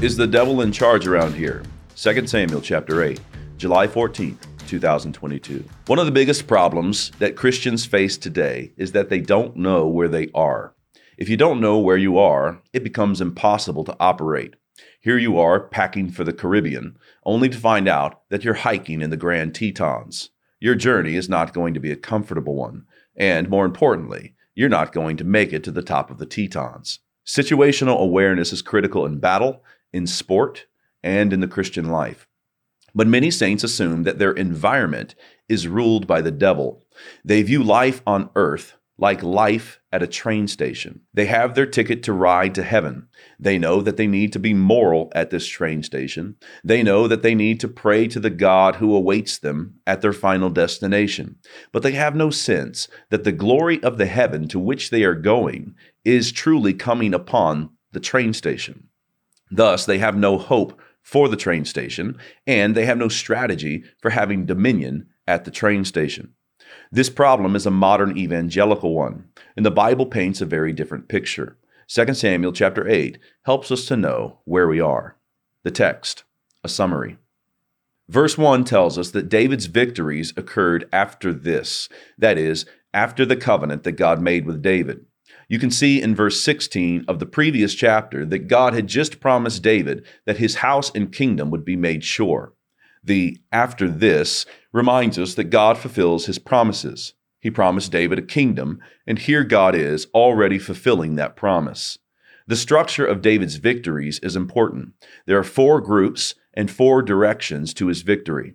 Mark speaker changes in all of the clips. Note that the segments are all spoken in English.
Speaker 1: Is the devil in charge around here? 2 Samuel chapter 8, July 14th, 2022. One of the biggest problems that Christians face today is that they don't know where they are. If you don't know where you are, it becomes impossible to operate. Here you are packing for the Caribbean, only to find out that you're hiking in the Grand Tetons. Your journey is not going to be a comfortable one, and more importantly, you're not going to make it to the top of the Tetons. Situational awareness is critical in battle, in sport, and in the Christian life. But many saints assume that their environment is ruled by the devil. They view life on earth like life at a train station. They have their ticket to ride to heaven. They know that they need to be moral at this train station. They know that they need to pray to the God who awaits them at their final destination. But they have no sense that the glory of the heaven to which they are going is truly coming upon the train station. Thus, they have no hope for the train station, and they have no strategy for having dominion at the train station. This problem is a modern evangelical one, and the Bible paints a very different picture. 2 Samuel chapter 8 helps us to know where we are. The text, a summary. Verse 1 tells us that David's victories occurred after this, that is, after the covenant that God made with David. You can see in verse 16 of the previous chapter that God had just promised David that his house and kingdom would be made sure. The after this reminds us that God fulfills his promises. He promised David a kingdom, and here God is already fulfilling that promise. The structure of David's victories is important. There are four groups and four directions to his victory.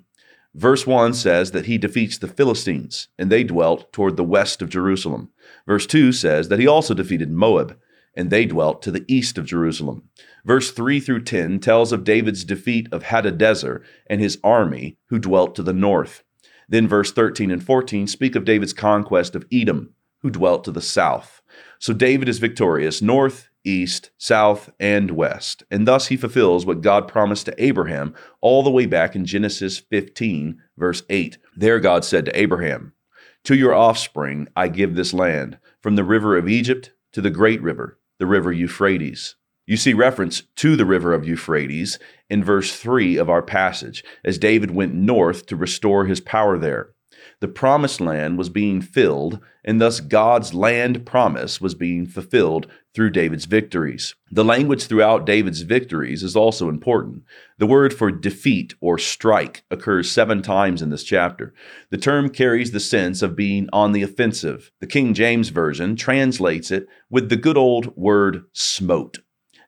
Speaker 1: Verse 1 says that he defeats the Philistines, and they dwelt toward the west of Jerusalem. Verse 2 says that he also defeated Moab, and they dwelt to the east of Jerusalem. Verse 3 through 10 tells of David's defeat of Hadadezer and his army, who dwelt to the north. Then verse 13 and 14 speak of David's conquest of Edom, who dwelt to the south. So David is victorious north, east, south, and west. And thus he fulfills what God promised to Abraham all the way back in Genesis 15, verse 8. There God said to Abraham, To your offspring I give this land, from the river of Egypt to the great river, the river Euphrates. You see reference to the river of Euphrates in verse 3 of our passage, as David went north to restore his power there. The promised land was being filled, and thus God's land promise was being fulfilled through David's victories. The language throughout David's victories is also important. The word for defeat or strike occurs seven times in this chapter. The term carries the sense of being on the offensive. The King James Version translates it with the good old word smote.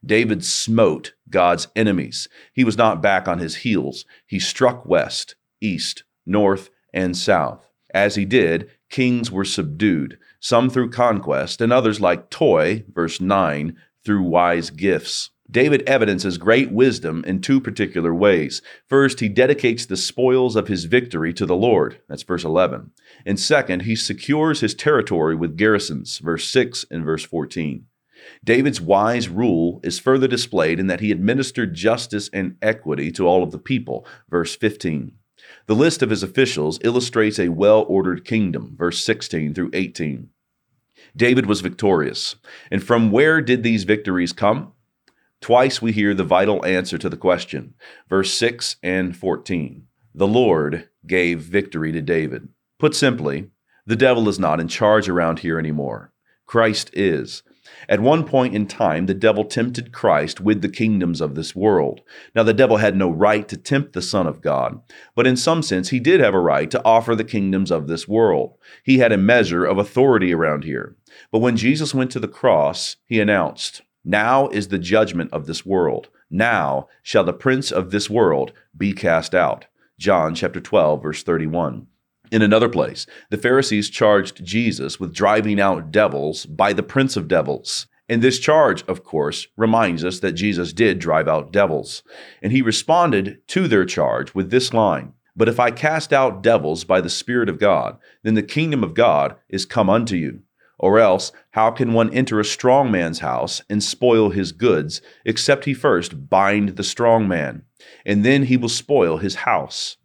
Speaker 1: David smote God's enemies. He was not back on his heels. He struck west, east, north, and south. As he did, kings were subdued, some through conquest, and others like Toi, verse 9, through wise gifts. David evidences great wisdom in two particular ways. First, he dedicates the spoils of his victory to the Lord. That's verse 11. And second, he secures his territory with garrisons. Verse 6 and verse 14. David's wise rule is further displayed in that he administered justice and equity to all of the people. Verse 15. The list of his officials illustrates a well ordered kingdom, verse 16 through 18. David was victorious. And from where did these victories come? Twice we hear the vital answer to the question, verse 6 and 14. The Lord gave victory to David. Put simply, the devil is not in charge around here anymore. Christ is. At one point in time, the devil tempted Christ with the kingdoms of this world. Now, the devil had no right to tempt the Son of God, but in some sense, he did have a right to offer the kingdoms of this world. He had a measure of authority around here. But when Jesus went to the cross, he announced, Now is the judgment of this world. Now shall the prince of this world be cast out. John chapter 12, verse 31. In another place, the Pharisees charged Jesus with driving out devils by the prince of devils. And this charge, of course, reminds us that Jesus did drive out devils. And he responded to their charge with this line But if I cast out devils by the Spirit of God, then the kingdom of God is come unto you. Or else, how can one enter a strong man's house and spoil his goods, except he first bind the strong man? And then he will spoil his house.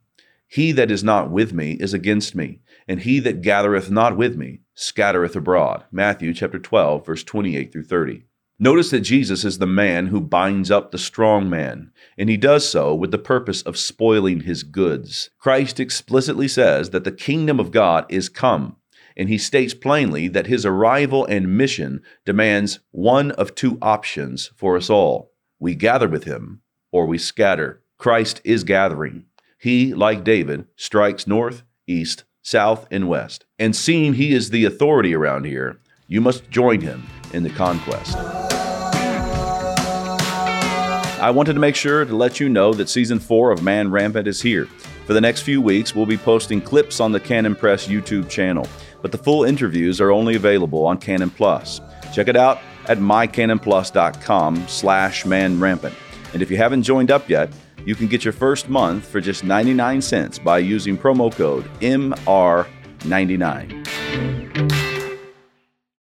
Speaker 1: He that is not with me is against me, and he that gathereth not with me scattereth abroad. Matthew chapter 12, verse 28 through 30. Notice that Jesus is the man who binds up the strong man, and he does so with the purpose of spoiling his goods. Christ explicitly says that the kingdom of God is come, and he states plainly that his arrival and mission demands one of two options for us all. We gather with him, or we scatter. Christ is gathering. He, like David, strikes north, east, south, and west. And seeing he is the authority around here, you must join him in the conquest. I wanted to make sure to let you know that season four of Man Rampant is here. For the next few weeks, we'll be posting clips on the Canon Press YouTube channel, but the full interviews are only available on Canon Plus. Check it out at mycanonplus.com slash manrampant. And if you haven't joined up yet, you can get your first month for just 99 cents by using promo code MR99.